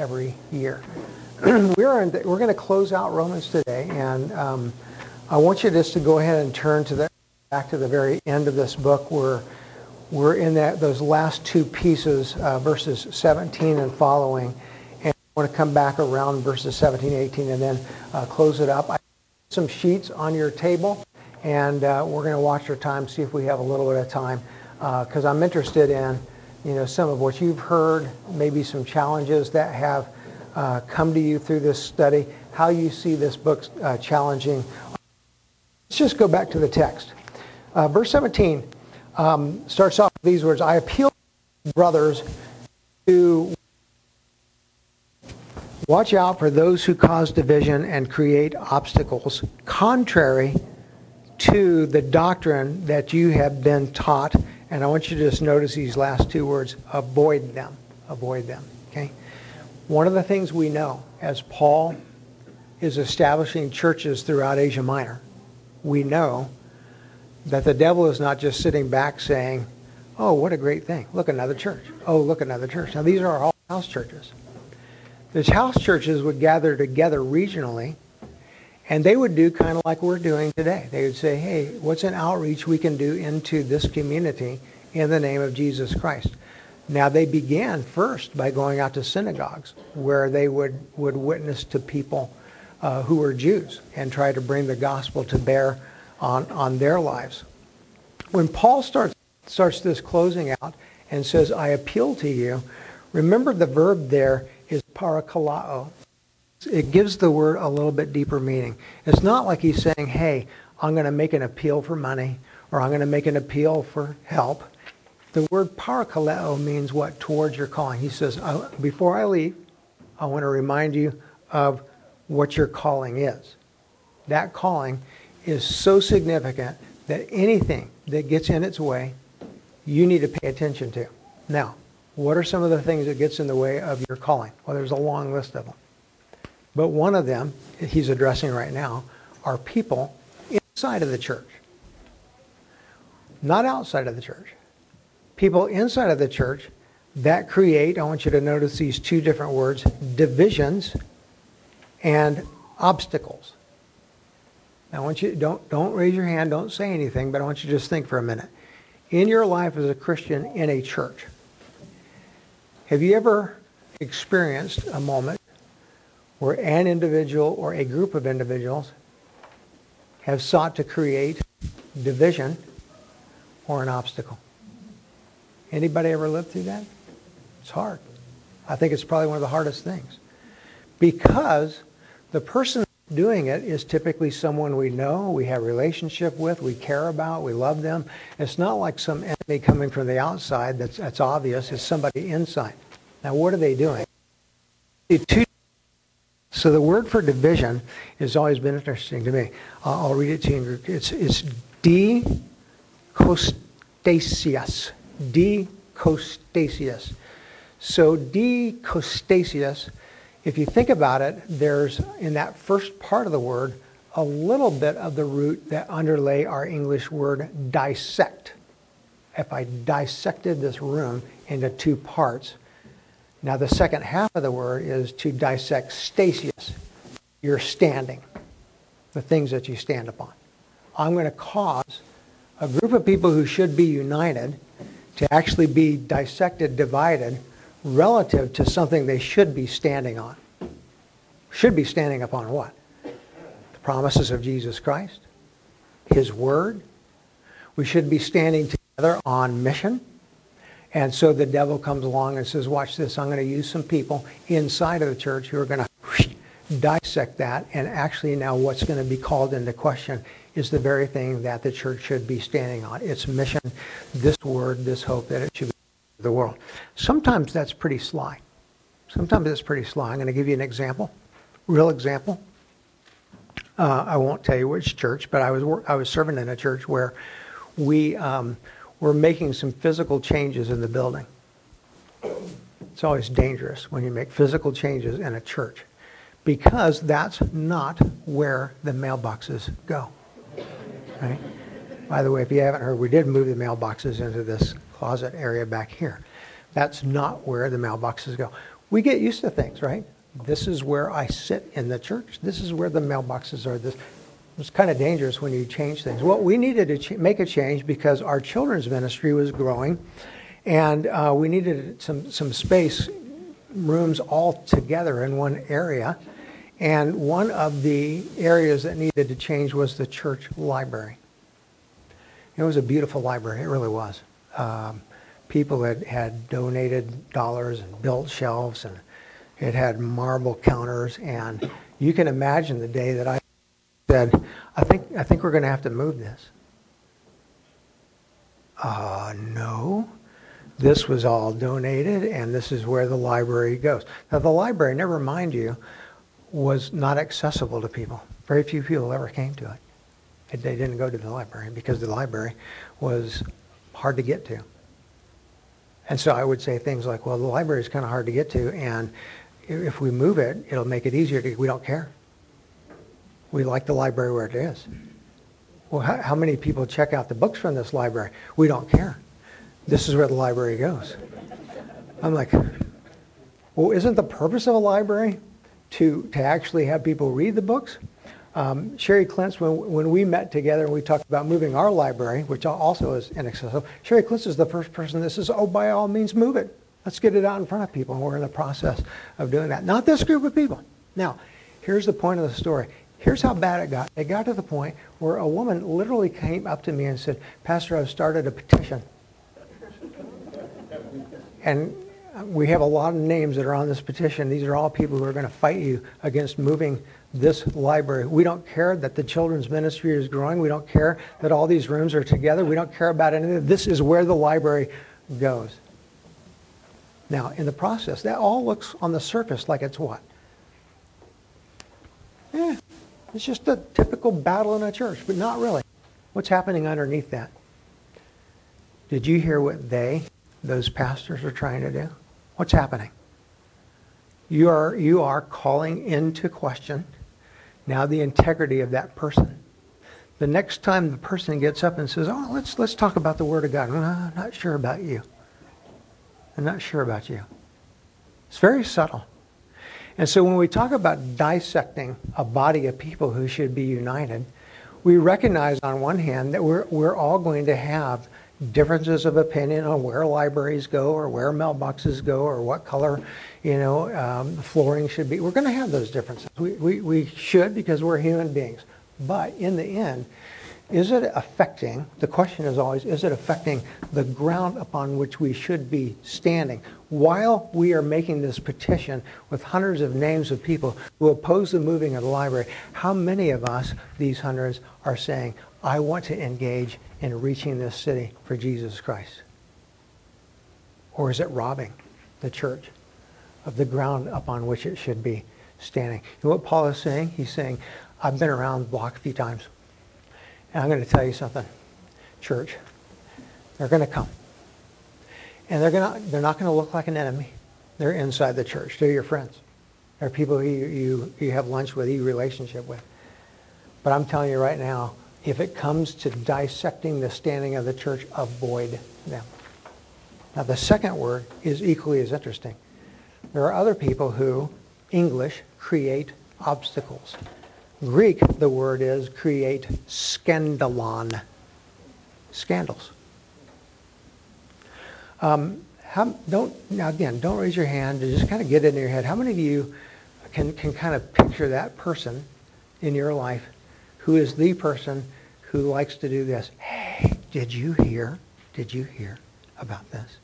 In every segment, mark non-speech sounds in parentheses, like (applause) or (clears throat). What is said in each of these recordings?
every year. (clears throat) we're in, we're going to close out Romans today, and um, I want you just to go ahead and turn to the back to the very end of this book. We're we're in that those last two pieces, uh, verses 17 and following, and I want to come back around verses 17, 18, and then uh, close it up. I some sheets on your table, and uh, we're going to watch our time, see if we have a little bit of time, because uh, I'm interested in you know some of what you've heard, maybe some challenges that have uh, come to you through this study, how you see this book uh, challenging. Let's just go back to the text. Uh, verse 17 um, starts off with these words I appeal, brothers, to watch out for those who cause division and create obstacles contrary to the doctrine that you have been taught. And I want you to just notice these last two words avoid them. Avoid them. Okay? One of the things we know as Paul is establishing churches throughout Asia Minor, we know that the devil is not just sitting back saying, oh, what a great thing. Look, another church. Oh, look, another church. Now, these are all house churches. These house churches would gather together regionally, and they would do kind of like we're doing today. They would say, hey, what's an outreach we can do into this community in the name of Jesus Christ? Now, they began first by going out to synagogues where they would, would witness to people uh, who were Jews and try to bring the gospel to bear on, on their lives. When Paul starts, starts this closing out and says, I appeal to you, remember the verb there is parakaleo. It gives the word a little bit deeper meaning. It's not like he's saying, hey, I'm going to make an appeal for money or I'm going to make an appeal for help. The word parakaleo means what? Towards your calling. He says, before I leave, I want to remind you of what your calling is. That calling is so significant that anything that gets in its way, you need to pay attention to. Now, what are some of the things that gets in the way of your calling? Well, there's a long list of them. But one of them, he's addressing right now, are people inside of the church. Not outside of the church people inside of the church that create, I want you to notice these two different words, divisions and obstacles. Now, I want you don't don't raise your hand, don't say anything, but I want you to just think for a minute. In your life as a Christian in a church, have you ever experienced a moment where an individual or a group of individuals have sought to create division or an obstacle? Anybody ever lived through that? It's hard. I think it's probably one of the hardest things. Because the person doing it is typically someone we know, we have relationship with, we care about, we love them. It's not like some enemy coming from the outside that's, that's obvious. It's somebody inside. Now, what are they doing? So the word for division has always been interesting to me. Uh, I'll read it to you. It's, it's dichostasias. Dichostasias. So dichostasias, if you think about it, there's in that first part of the word a little bit of the root that underlay our English word dissect. If I dissected this room into two parts, now the second half of the word is to dissect stasis, You're standing, the things that you stand upon. I'm going to cause a group of people who should be united to actually be dissected, divided, relative to something they should be standing on. Should be standing upon what? The promises of Jesus Christ, His Word. We should be standing together on mission. And so the devil comes along and says, watch this, I'm going to use some people inside of the church who are going to dissect that. And actually now what's going to be called into question is the very thing that the church should be standing on. Its mission, this word, this hope that it should be the world. Sometimes that's pretty sly. Sometimes it's pretty sly. I'm going to give you an example, real example. Uh, I won't tell you which church, but I was I was serving in a church where we um, were making some physical changes in the building. It's always dangerous when you make physical changes in a church because that's not where the mailboxes go. Right? By the way, if you haven't heard, we did move the mailboxes into this closet area back here. That's not where the mailboxes go. we get used to things, right? This is where I sit in the church. This is where the mailboxes are. This it's kind of dangerous when you change things. Well, we needed to ch- make a change because our children's ministry was growing, and uh, we needed some some space, rooms all together in one area. And one of the areas that needed to change was the church library. It was a beautiful library. It really was. Um, people had, had donated dollars and built shelves, and it had marble counters. And you can imagine the day that I said, I think, I think we're going to have to move this. Uh, no. This was all donated, and this is where the library goes. Now, the library, never mind you, was not accessible to people. Very few people ever came to it. They didn't go to the library because the library was hard to get to. And so I would say things like, well, the library is kind of hard to get to, and if we move it, it'll make it easier to, we don't care. We like the library where it is. Well, how, how many people check out the books from this library? We don't care. This is where the library goes. I'm like, well, isn't the purpose of a library to, to actually have people read the books? Um, Sherry Clintz, when, when we met together and we talked about moving our library, which also is inaccessible, Sherry Clintz is the first person that says, oh, by all means, move it. Let's get it out in front of people. And we're in the process of doing that. Not this group of people. Now, here's the point of the story. Here's how bad it got. It got to the point where a woman literally came up to me and said, Pastor, I've started a petition. And we have a lot of names that are on this petition. These are all people who are going to fight you against moving this library. We don't care that the children's ministry is growing. We don't care that all these rooms are together. We don't care about anything. This is where the library goes. Now, in the process, that all looks on the surface like it's what? Yeah, it's just a typical battle in a church, but not really. What's happening underneath that? Did you hear what they, those pastors, are trying to do? What's happening? You are, you are calling into question now the integrity of that person. The next time the person gets up and says, "Oh, let's let's talk about the Word of God," I'm not sure about you. I'm not sure about you. It's very subtle. And so when we talk about dissecting a body of people who should be united, we recognize on one hand that we're, we're all going to have differences of opinion on where libraries go or where mailboxes go or what color you know um, flooring should be. We're going to have those differences. We, we, we should because we're human beings. But in the end is it affecting, the question is always, is it affecting the ground upon which we should be standing? While we are making this petition with hundreds of names of people who oppose the moving of the library, how many of us, these hundreds, are saying, I want to engage in reaching this city for Jesus Christ? Or is it robbing the church of the ground upon which it should be standing? You know what Paul is saying? He's saying, I've been around the block a few times. And I'm going to tell you something, church. They're going to come. And they're, going to, they're not going to look like an enemy. They're inside the church. They're your friends. They're people who you, you, you have lunch with, you relationship with. But I'm telling you right now, if it comes to dissecting the standing of the church, avoid them. Now, the second word is equally as interesting. There are other people who, English, create obstacles. Greek, the word is create scandalon, scandals. Um, how, don't now again, don't raise your hand. Just kind of get it in your head. How many of you can can kind of picture that person in your life who is the person who likes to do this? Hey, did you hear? Did you hear about this?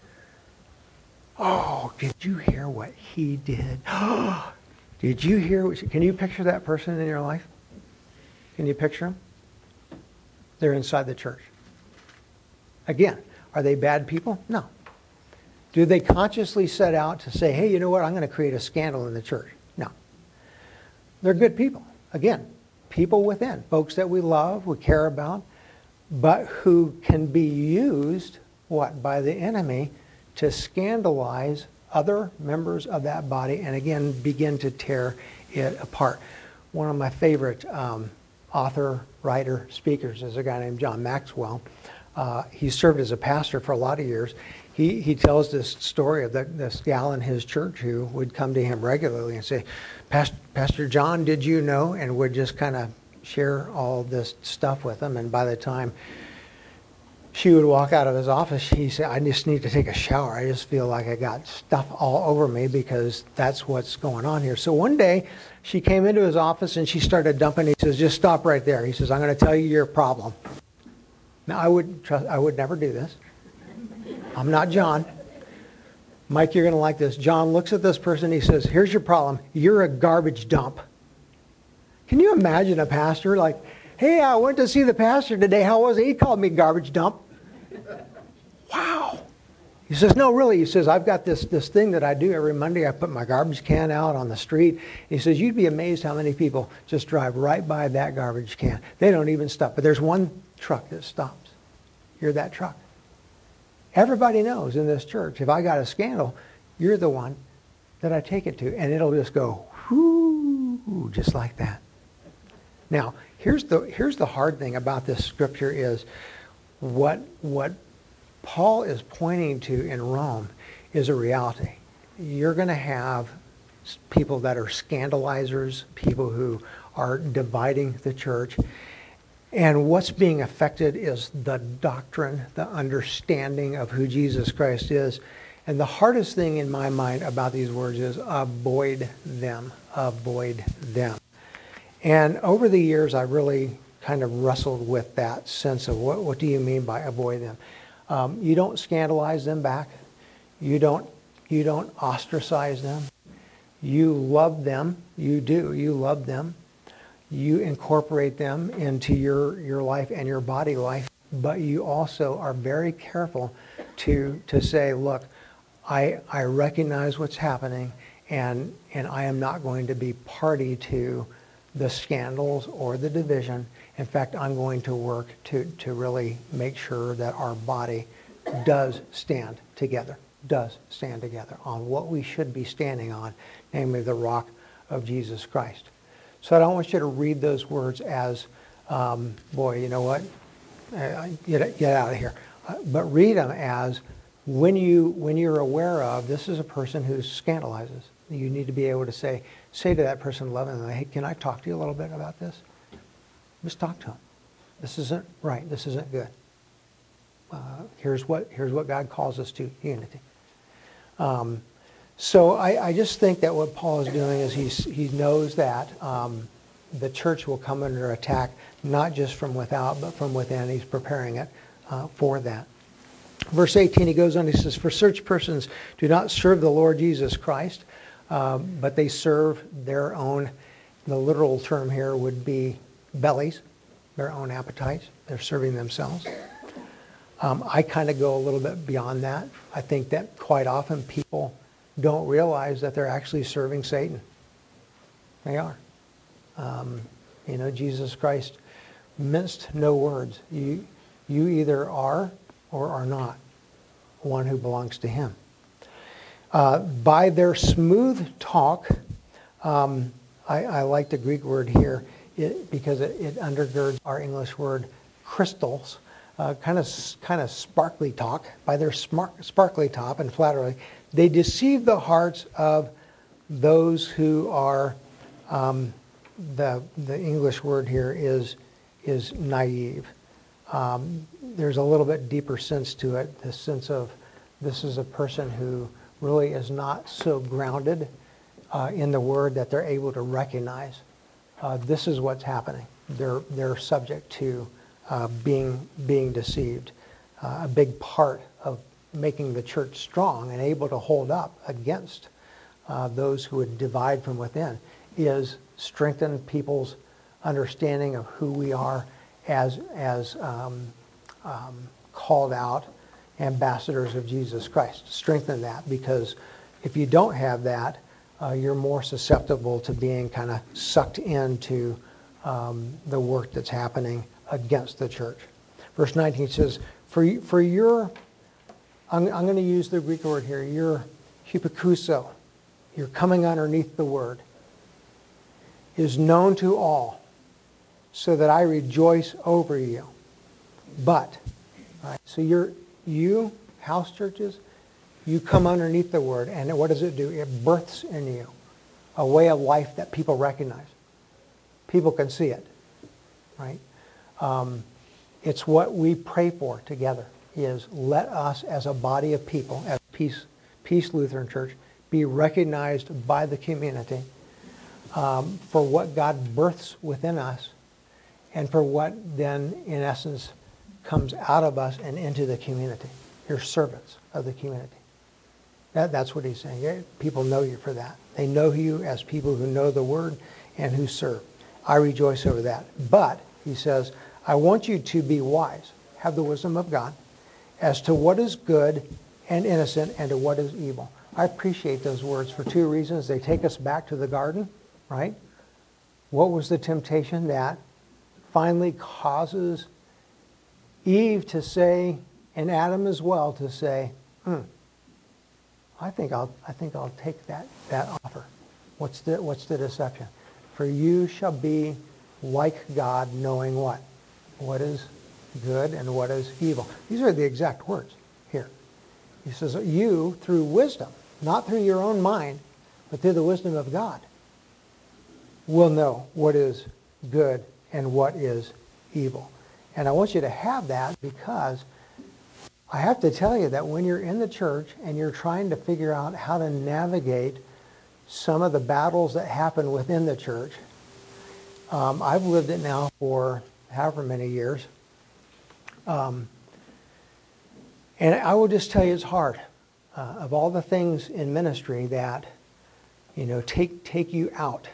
Oh, did you hear what he did? (gasps) Did you hear? Can you picture that person in your life? Can you picture them? They're inside the church. Again, are they bad people? No. Do they consciously set out to say, hey, you know what, I'm going to create a scandal in the church? No. They're good people. Again, people within, folks that we love, we care about, but who can be used, what, by the enemy to scandalize other members of that body and again begin to tear it apart. One of my favorite um, author, writer, speakers is a guy named John Maxwell. Uh, he served as a pastor for a lot of years. he, he tells this story of the, this gal in his church who would come to him regularly and say, Pastor, Pastor John, did you know? And would just kind of share all this stuff with him. And by the time she would walk out of his office, he said, I just need to take a shower. I just feel like I got stuff all over me because that's what's going on here. So one day she came into his office and she started dumping. He says, just stop right there. He says, I'm going to tell you your problem. Now, I would, trust, I would never do this. I'm not John. Mike, you're going to like this. John looks at this person. He says, Here's your problem. You're a garbage dump. Can you imagine a pastor like, Hey, I went to see the pastor today. How was it? He called me garbage dump. Wow. He says, No, really. He says, I've got this, this thing that I do every Monday. I put my garbage can out on the street. He says, You'd be amazed how many people just drive right by that garbage can. They don't even stop. But there's one truck that stops. You're that truck. Everybody knows in this church, if I got a scandal, you're the one that I take it to. And it'll just go, whoo, just like that. Now, here's the, here's the hard thing about this scripture is what, what Paul is pointing to in Rome is a reality. You're going to have people that are scandalizers, people who are dividing the church. And what's being affected is the doctrine, the understanding of who Jesus Christ is. And the hardest thing in my mind about these words is avoid them. Avoid them. And over the years, I really kind of wrestled with that sense of what, what do you mean by avoid them? Um, you don't scandalize them back. You don't, you don't ostracize them. You love them. You do. You love them you incorporate them into your, your life and your body life, but you also are very careful to, to say, look, I, I recognize what's happening and, and I am not going to be party to the scandals or the division. In fact, I'm going to work to, to really make sure that our body does stand together, does stand together on what we should be standing on, namely the rock of Jesus Christ. So I don't want you to read those words as, um, boy, you know what, uh, get, get out of here. Uh, but read them as when, you, when you're aware of this is a person who scandalizes. You need to be able to say, say to that person lovingly, hey, can I talk to you a little bit about this? Just talk to him. This isn't right. This isn't good. Uh, here's, what, here's what God calls us to, unity. Um, so I, I, just think that what Paul is doing is he's, he knows that um, the church will come under attack, not just from without, but from within. He's preparing it uh, for that. Verse 18, he goes on, he says, For such persons do not serve the Lord Jesus Christ, uh, but they serve their own, the literal term here would be bellies, their own appetites. They're serving themselves. Um, I kind of go a little bit beyond that. I think that quite often people don't realize that they're actually serving Satan. They are. Um, you know, Jesus Christ minced no words. You, you either are or are not one who belongs to him. Uh, by their smooth talk, um, I, I, like the Greek word here it, because it, it, undergirds our English word crystals. Kind of kind of sparkly talk by their smart, sparkly top and flattery they deceive the hearts of those who are, um, the, the English word here is, is naive. Um, there's a little bit deeper sense to it, the sense of this is a person who really is not so grounded uh, in the word that they're able to recognize uh, this is what's happening. They're, they're subject to uh, being, being deceived. Uh, a big part of making the church strong and able to hold up against uh, those who would divide from within is strengthen people's understanding of who we are as, as um, um, called out ambassadors of Jesus Christ. Strengthen that because if you don't have that, uh, you're more susceptible to being kind of sucked into um, the work that's happening against the church. Verse 19 says, For, for your I'm, I'm going to use the Greek word here. You're hypokuso. You're coming underneath the word. Is known to all, so that I rejoice over you. But, right, so you're, you, house churches, You come underneath the word, and what does it do? It births in you a way of life that people recognize. People can see it, right? Um, it's what we pray for together is let us as a body of people, as Peace, Peace Lutheran Church, be recognized by the community um, for what God births within us and for what then, in essence, comes out of us and into the community. You're servants of the community. That, that's what he's saying. People know you for that. They know you as people who know the word and who serve. I rejoice over that. But, he says, I want you to be wise, have the wisdom of God, as to what is good and innocent and to what is evil. I appreciate those words for two reasons. They take us back to the garden, right? What was the temptation that finally causes Eve to say, and Adam as well, to say, hmm, I think I'll, I think I'll take that, that offer. What's the, what's the deception? For you shall be like God, knowing what? What is good and what is evil. These are the exact words here. He says, you, through wisdom, not through your own mind, but through the wisdom of God, will know what is good and what is evil. And I want you to have that because I have to tell you that when you're in the church and you're trying to figure out how to navigate some of the battles that happen within the church, um, I've lived it now for however many years. Um, and I will just tell you it's hard. Uh, of all the things in ministry that, you know, take, take you out,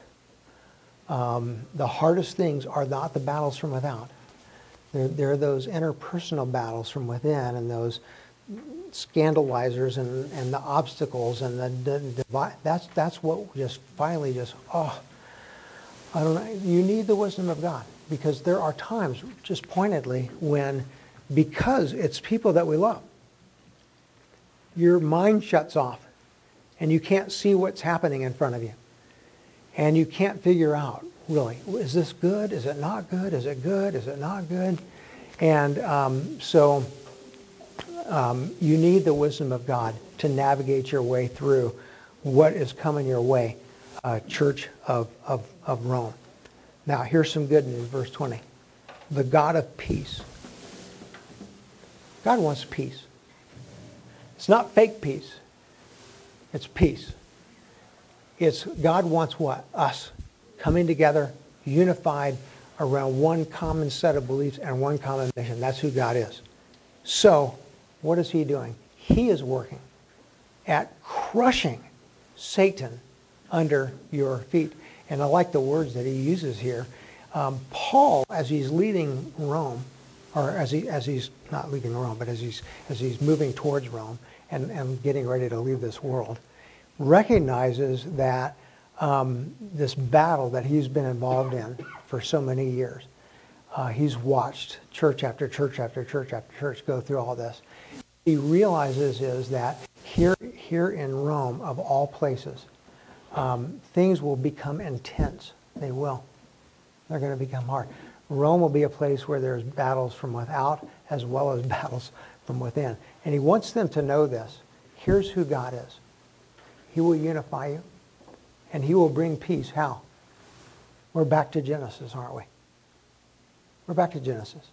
um, the hardest things are not the battles from without. There, there are those interpersonal battles from within and those scandalizers and, and the obstacles and the, the, that's, that's what just finally just, oh, I don't know. You need the wisdom of God because there are times, just pointedly, when because it's people that we love, your mind shuts off and you can't see what's happening in front of you. And you can't figure out really, is this good? Is it not good? Is it good? Is it not good? And um, so um, you need the wisdom of God to navigate your way through what is coming your way, uh, Church of, of, of Rome. Now, here's some good news, verse 20. The God of peace. God wants peace. It's not fake peace. It's peace. It's God wants what? Us coming together, unified around one common set of beliefs and one common mission. That's who God is. So, what is he doing? He is working at crushing Satan under your feet. And I like the words that he uses here. Um, Paul, as he's leaving Rome, or as he as he's not leaving Rome, but as he's as he's moving towards Rome and, and getting ready to leave this world, recognizes that um, this battle that he's been involved in for so many years. Uh, he's watched church after church after church after church go through all this. He realizes is that here, here in Rome, of all places, um, things will become intense. They will. They're going to become hard. Rome will be a place where there's battles from without as well as (laughs) battles from within. And he wants them to know this. Here's who God is. He will unify you and he will bring peace. How? We're back to Genesis, aren't we? We're back to Genesis.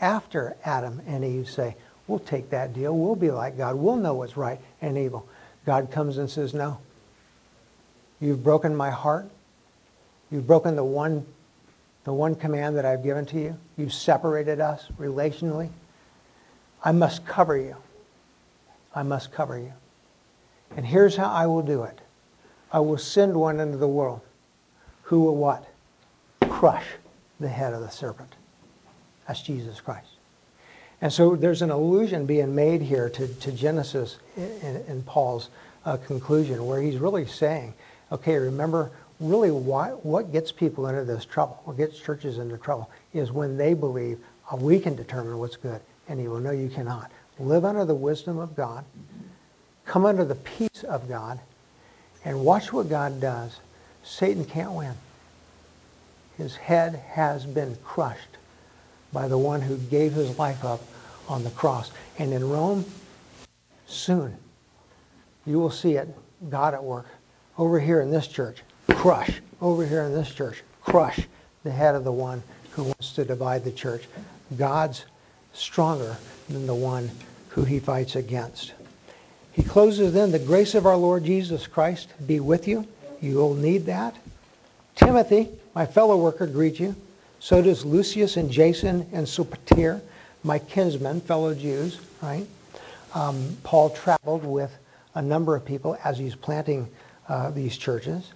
After Adam and Eve say, we'll take that deal. We'll be like God. We'll know what's right and evil. God comes and says, no. You've broken my heart. You've broken the one, the one command that I've given to you. You've separated us relationally. I must cover you. I must cover you. And here's how I will do it. I will send one into the world who will what? Crush the head of the serpent. That's Jesus Christ. And so there's an allusion being made here to, to Genesis in, in Paul's uh, conclusion where he's really saying, okay, remember, really why, what gets people into this trouble, what gets churches into trouble, is when they believe oh, we can determine what's good and evil. No, you cannot. Live under the wisdom of God, come under the peace of God, and watch what God does. Satan can't win. His head has been crushed by the one who gave his life up on the cross. And in Rome, soon, you will see it, God at work. Over here in this church, crush. Over here in this church, crush the head of the one who wants to divide the church. God's stronger than the one who he fights against. He closes then, the grace of our Lord Jesus Christ be with you. You will need that. Timothy, my fellow worker, greet you. So does Lucius and Jason and Sopater, my kinsmen, fellow Jews, right? Um, Paul traveled with a number of people as he's planting uh, these churches.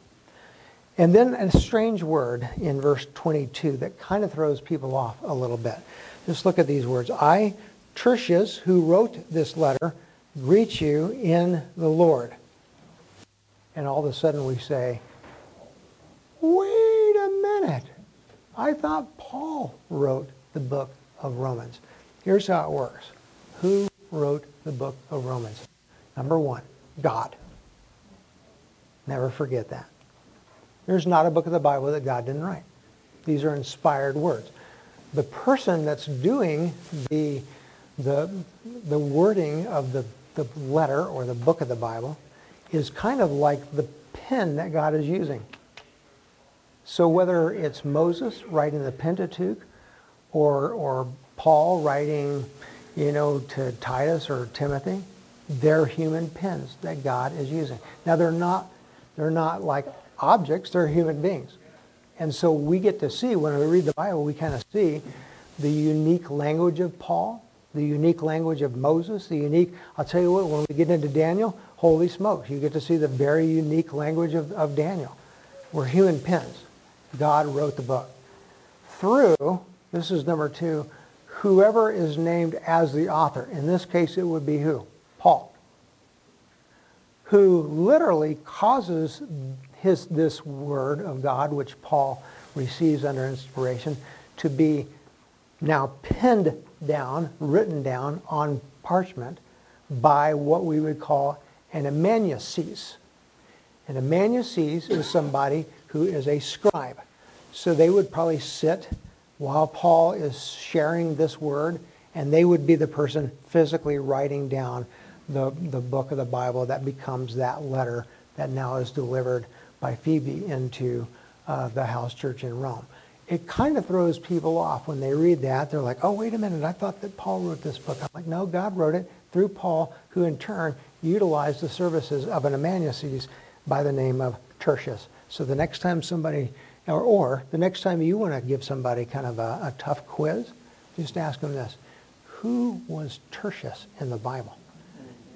And then a strange word in verse 22 that kind of throws people off a little bit. Just look at these words. I, Tertius, who wrote this letter, greet you in the Lord. And all of a sudden we say, wait a minute. I thought Paul wrote the book of Romans. Here's how it works. Who wrote the book of Romans? Number one, God. Never forget that. There's not a book of the Bible that God didn't write. These are inspired words. The person that's doing the, the, the wording of the, the letter or the book of the Bible is kind of like the pen that God is using. So whether it's Moses writing the Pentateuch or, or Paul writing, you know, to Titus or Timothy, they're human pens that God is using. Now they're not, they're not like objects, they're human beings. And so we get to see, when we read the Bible, we kind of see the unique language of Paul, the unique language of Moses, the unique, I'll tell you what, when we get into Daniel, holy smokes, you get to see the very unique language of, of Daniel. We're human pens. God wrote the book. Through, this is number two, whoever is named as the author. In this case, it would be who? Paul. Who literally causes his, this word of God, which Paul receives under inspiration, to be now pinned down, written down on parchment by what we would call an amanuensis. An amanuensis is somebody who is a scribe. So they would probably sit while Paul is sharing this word, and they would be the person physically writing down the, the book of the Bible that becomes that letter that now is delivered by Phoebe into uh, the house church in Rome. It kind of throws people off when they read that. They're like, oh, wait a minute, I thought that Paul wrote this book. I'm like, no, God wrote it through Paul, who in turn utilized the services of an amanuensis by the name of Tertius. So the next time somebody, or, or the next time you want to give somebody kind of a, a tough quiz, just ask them this. Who was Tertius in the Bible?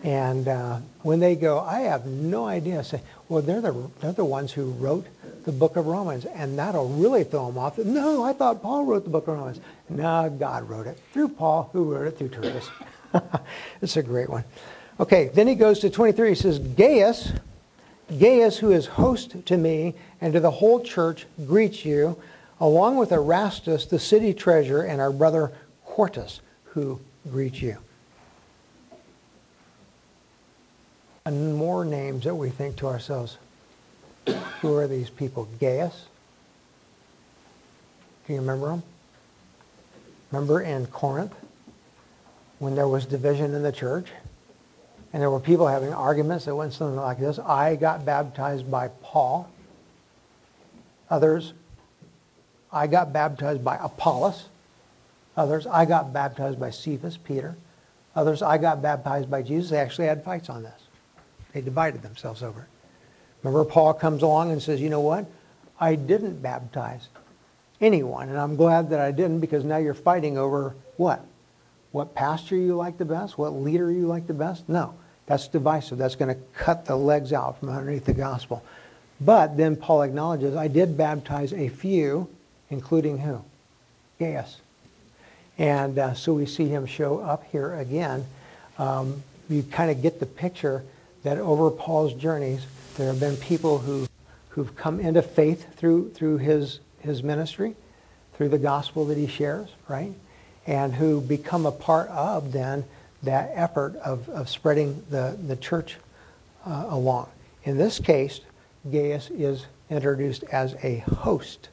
And uh, when they go, I have no idea, say, well, they're the, they're the ones who wrote the book of Romans. And that'll really throw them off. No, I thought Paul wrote the book of Romans. No, God wrote it through Paul, who wrote it through Tertius. (laughs) it's a great one. Okay, then he goes to 23. He says, Gaius, Gaius, who is host to me and to the whole church, greets you, along with Erastus, the city treasurer, and our brother Quartus, who greet you. and more names that we think to ourselves, who are these people? Gaius? Do you remember them? Remember in Corinth when there was division in the church? And there were people having arguments that went something like this. I got baptized by Paul. Others, I got baptized by Apollos. Others, I got baptized by Cephas, Peter. Others, I got baptized by Jesus. They actually had fights on this. They divided themselves over it. Remember, Paul comes along and says, you know what? I didn't baptize anyone, and I'm glad that I didn't because now you're fighting over what? What pastor you like the best? What leader you like the best? No, that's divisive. That's going to cut the legs out from underneath the gospel. But then Paul acknowledges, I did baptize a few, including who? Gaius. And uh, so we see him show up here again. Um, you kind of get the picture that over Paul's journeys, there have been people who, who've come into faith through, through his, his ministry, through the gospel that he shares, right? And who become a part of then that effort of, of spreading the, the church uh, along. In this case, Gaius is introduced as a host,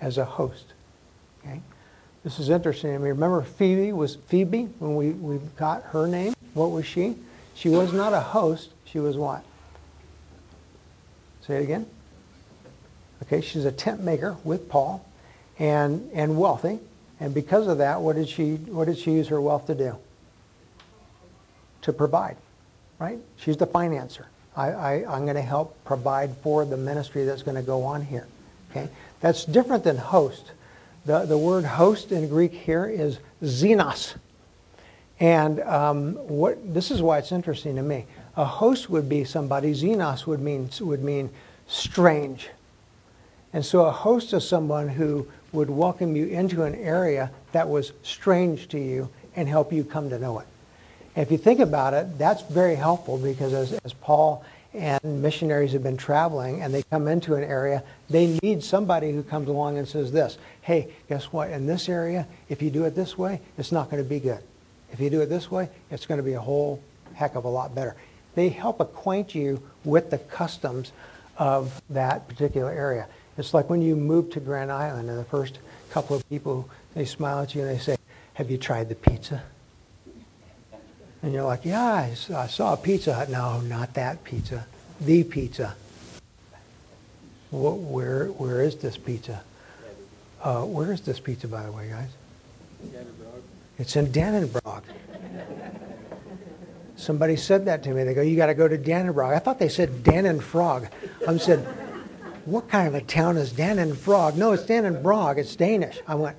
as a host. Okay? This is interesting. I mean, remember Phoebe was Phoebe when we, we got her name? What was she? She was not a host She was what? Say it again. Okay, she's a tent maker with Paul and, and wealthy. And because of that, what did she what did she use her wealth to do? To provide, right? She's the financer. I, I, I'm going to help provide for the ministry that's going to go on here. Okay, that's different than host. The, the word host in Greek here is xenos. And um, what this is why it's interesting to me. A host would be somebody. Xenos would mean would mean strange. And so a host is someone who would welcome you into an area that was strange to you and help you come to know it. And if you think about it, that's very helpful because as, as Paul and missionaries have been traveling and they come into an area, they need somebody who comes along and says this, hey, guess what? In this area, if you do it this way, it's not going to be good. If you do it this way, it's going to be a whole heck of a lot better. They help acquaint you with the customs of that particular area. It's like when you move to Grand Island and the first couple of people, they smile at you and they say, have you tried the pizza? And you're like, yeah, I saw, I saw a Pizza Hut. No, not that pizza. The pizza. What, where, where is this pizza? Uh, where is this pizza, by the way, guys? It's in Dannebrog. Somebody said that to me. They go, you got to go to Dannebrog. I thought they said Dannenfrog. I said, what kind of a town is Dannenfrog? No, it's Dannenbrog. It's Danish. I went,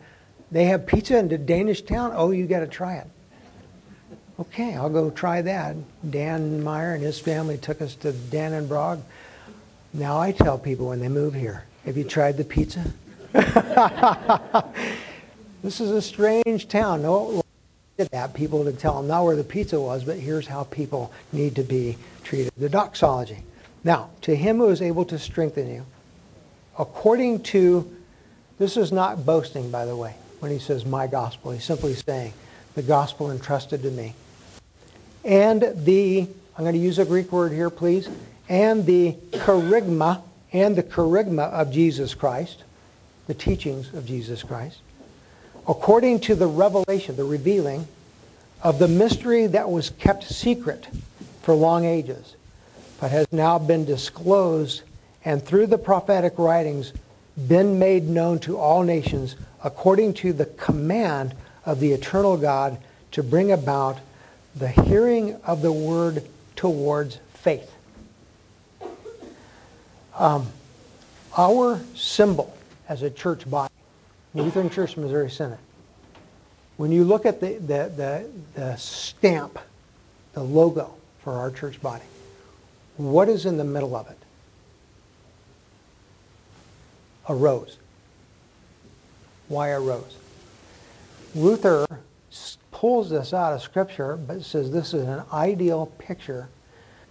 they have pizza in the Danish town? Oh, you got to try it. Okay, I'll go try that. Dan Meyer and his family took us to Dannenbrog. Now I tell people when they move here, have you tried the pizza? (laughs) this is a strange town. No, that. People to tell them not where the pizza was, but here's how people need to be treated. The doxology. Now, to him who is able to strengthen you, according to, this is not boasting, by the way, when he says my gospel. He's simply saying the gospel entrusted to me. And the, I'm going to use a Greek word here, please, and the kerygma, and the kerygma of Jesus Christ, the teachings of Jesus Christ, according to the revelation, the revealing of the mystery that was kept secret for long ages, but has now been disclosed and through the prophetic writings been made known to all nations according to the command of the eternal God to bring about the hearing of the word towards faith. Um, our symbol as a church body, Lutheran Church Missouri Synod, when you look at the, the, the, the stamp, the logo for our church body, what is in the middle of it? A rose. Why a rose? Luther pulls this out of Scripture, but says this is an ideal picture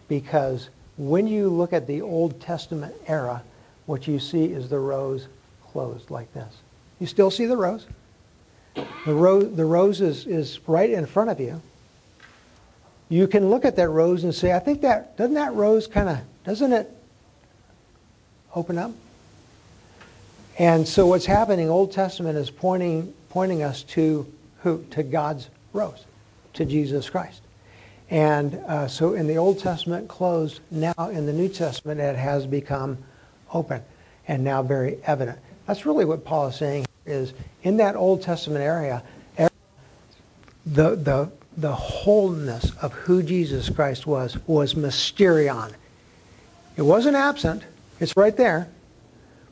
because when you look at the Old Testament era, what you see is the rose closed like this. You still see the rose? The rose, the rose is, is right in front of you. You can look at that rose and say, I think that, doesn't that rose kind of, doesn't it open up? And so what's happening, Old Testament is pointing, pointing us to who? To God's rose, to Jesus Christ. And uh, so in the Old Testament closed, now in the New Testament it has become open and now very evident. That's really what Paul is saying is in that Old Testament area, the, the, the wholeness of who Jesus Christ was was mysterion. It wasn't absent. It's right there.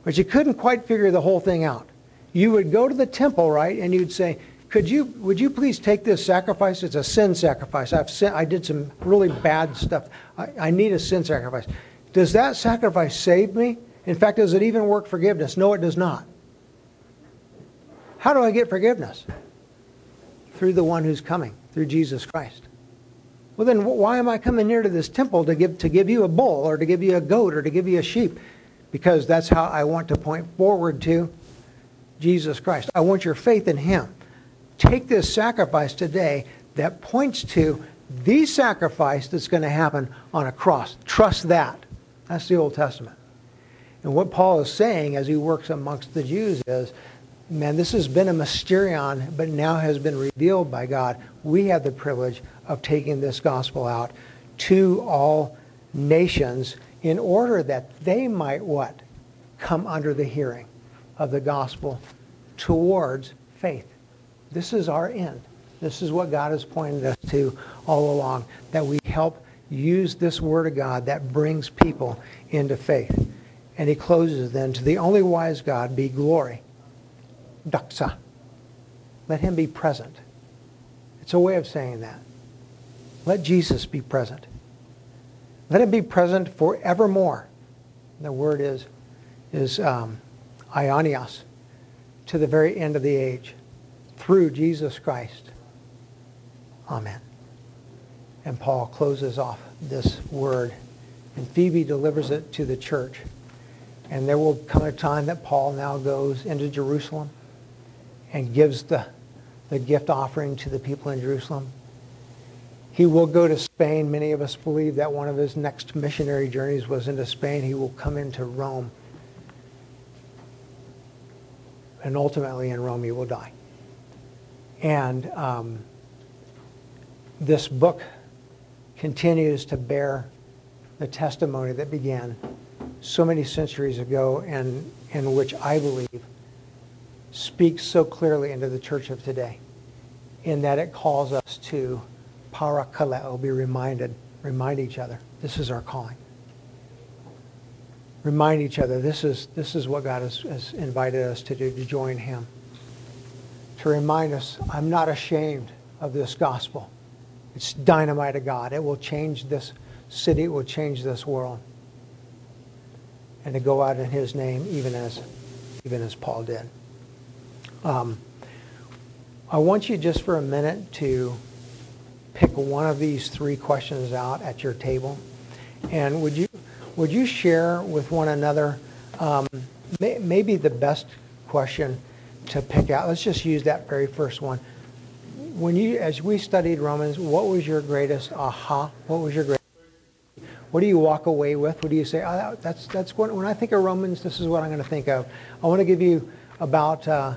But you couldn't quite figure the whole thing out. You would go to the temple, right, and you'd say, could you, would you please take this sacrifice? It's a sin sacrifice. I've sin, I did some really bad stuff. I, I need a sin sacrifice. Does that sacrifice save me? In fact, does it even work forgiveness? No, it does not. How do I get forgiveness? Through the one who's coming, through Jesus Christ. Well, then why am I coming here to this temple to give, to give you a bull or to give you a goat or to give you a sheep? Because that's how I want to point forward to Jesus Christ. I want your faith in Him. Take this sacrifice today that points to the sacrifice that's going to happen on a cross. Trust that. That's the Old Testament. And what Paul is saying as he works amongst the Jews is man, this has been a mysterion, but now has been revealed by God. We have the privilege of taking this gospel out to all nations in order that they might what? Come under the hearing of the gospel towards faith. This is our end. This is what God has pointed us to all along, that we help use this word of God that brings people into faith. And he closes then, to the only wise God be glory. Doxa. Let him be present. It's a way of saying that. Let Jesus be present. Let him be present forevermore. The word is, is um, aionios, to the very end of the age, through Jesus Christ. Amen. And Paul closes off this word, and Phoebe delivers it to the church. And there will come a time that Paul now goes into Jerusalem and gives the, the gift offering to the people in Jerusalem. He will go to Spain. Many of us believe that one of his next missionary journeys was into Spain. He will come into Rome. And ultimately in Rome he will die. And um, this book continues to bear the testimony that began so many centuries ago and in which I believe speaks so clearly into the church of today in that it calls us to parakaleo, be reminded, remind each other. This is our calling. Remind each other, this is, this is what God has, has invited us to do, to join him. To remind us, I'm not ashamed of this gospel. It's dynamite of God. It will change this city. It will change this world. And to go out in his name, even as, even as Paul did. Um, I want you just for a minute to pick one of these three questions out at your table. And would you, would you share with one another um, may, maybe the best question to pick out? Let's just use that very first one. When you, as we studied Romans, what was your greatest aha? What was your greatest? What do you walk away with? What do you say? Oh, that's that's what, when I think of Romans, this is what I'm going to think of. I want to give you about uh,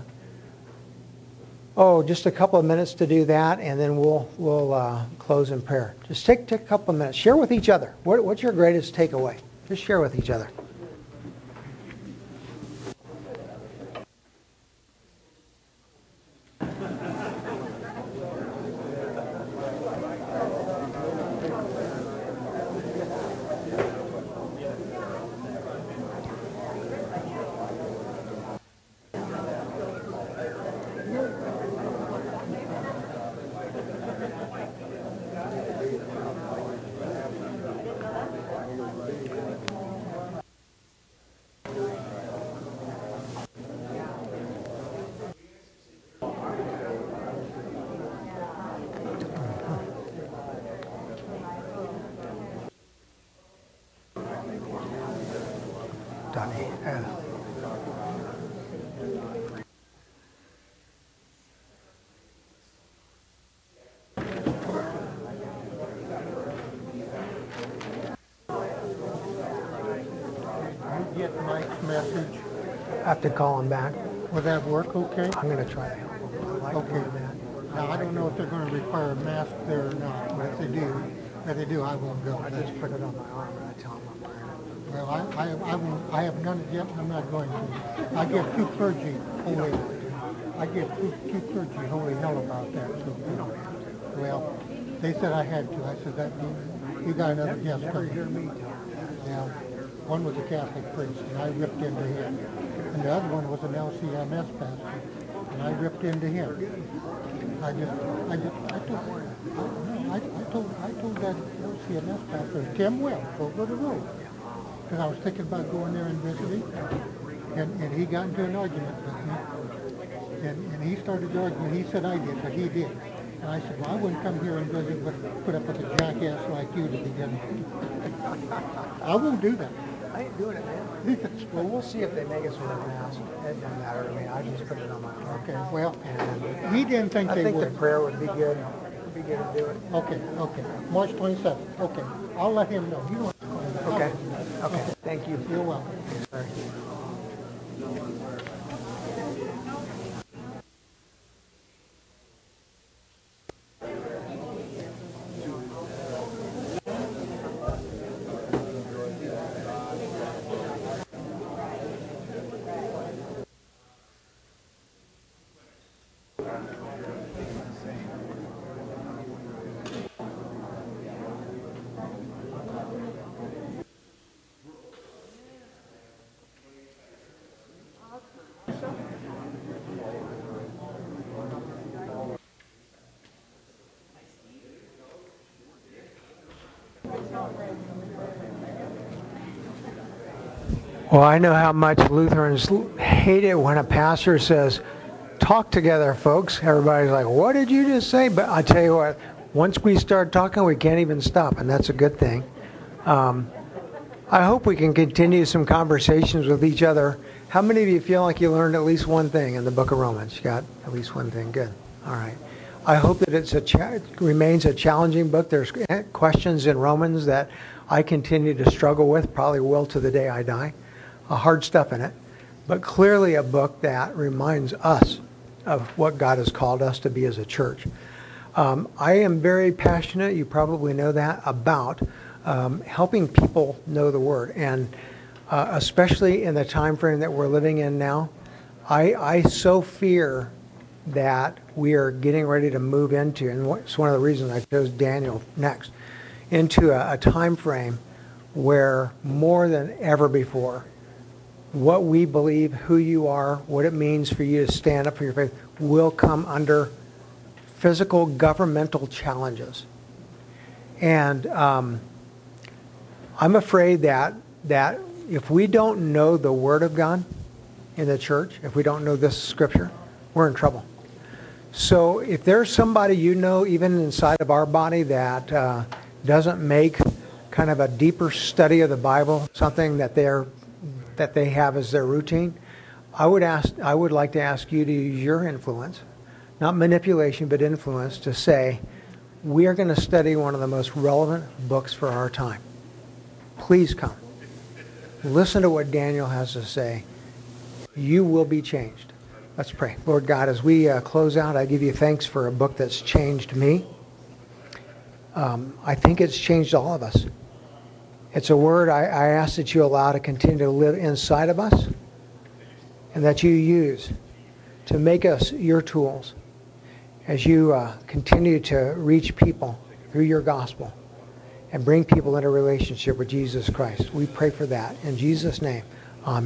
oh, just a couple of minutes to do that, and then we'll we'll uh, close in prayer. Just take, take a couple of minutes. Share with each other. What, what's your greatest takeaway? Just share with each other. Donnie. Uh, You get Mike's message. I have to call him back. Will that work okay? I'm going to try to help him. I like Okay. doing that. Now, I don't know if they're gonna require a mask there or not, but if they do, if they do, I won't go. I just put it on my arm and I tell him I'm wearing it. Well, I, I, I won't, I haven't done it yet, and I'm not going to. I get two clergy holy, I give two, two clergy holy hell about that, so. Well, they said I had to. I said, that, you got another guest Never coming. hear me. Yeah, one was a Catholic priest, and I ripped into him. And the other one was an LCMS pastor, and I ripped into him. I just, I just, I told, I, I told, I told that LCMS pastor, Tim Wells, over the road, because I was thinking about going there and visiting, and, and he got into an argument with me. And, and he started argument, he said I did, but he did. And I said, well, I wouldn't come here and visit with, put up with a jackass like you to begin with. (laughs) I won't do that. I ain't doing it, man. (laughs) Well, we'll see if they make us wear a mask. It doesn't matter to me. I just put it on my arm. Okay, well, And he didn't think I they think the would. prayer would be good. Would be good to do it. Okay, okay, March twenty-seventh, okay. I'll let him know. You don't have to call him. Okay. Okay. Thank you. You're welcome. Sorry. Well, I know how much Lutherans hate it when a pastor says, talk together, folks. Everybody's like, what did you just say? But I tell you what, once we start talking, we can't even stop, and that's a good thing. Um, I hope we can continue some conversations with each other. How many of you feel like you learned at least one thing in the book of Romans? You got at least one thing. Good. All right. I hope that it's a cha- remains a challenging book. There's questions in Romans that I continue to struggle with, probably will to the day I die. Uh, hard stuff in it, but clearly a book that reminds us of what God has called us to be as a church. Um, I am very passionate, you probably know that, about um, helping people know the Word. And uh, especially in the time frame that we're living in now, I, I so fear that we are getting ready to move into, and it's one of the reasons I chose Daniel next, into a, a time frame where more than ever before, what we believe, who you are, what it means for you to stand up for your faith, will come under physical governmental challenges. And um, I'm afraid that that if we don't know the Word of God in the church, if we don't know this Scripture, we're in trouble. So if there's somebody you know, even inside of our body, that uh, doesn't make kind of a deeper study of the Bible something that they're that they have as their routine, I would ask I would like to ask you to use your influence, not manipulation, but influence, to say, we are going to study one of the most relevant books for our time. Please come. Listen to what Daniel has to say. You will be changed. Let's pray. Lord God, as we uh, close out, I give you thanks for a book that's changed me. Um, I think it's changed all of us. It's a word I, I ask that you allow to continue to live inside of us and that you use to make us your tools as you uh, continue to reach people through your gospel and bring people into relationship with Jesus Christ. We pray for that. In Jesus' name, amen.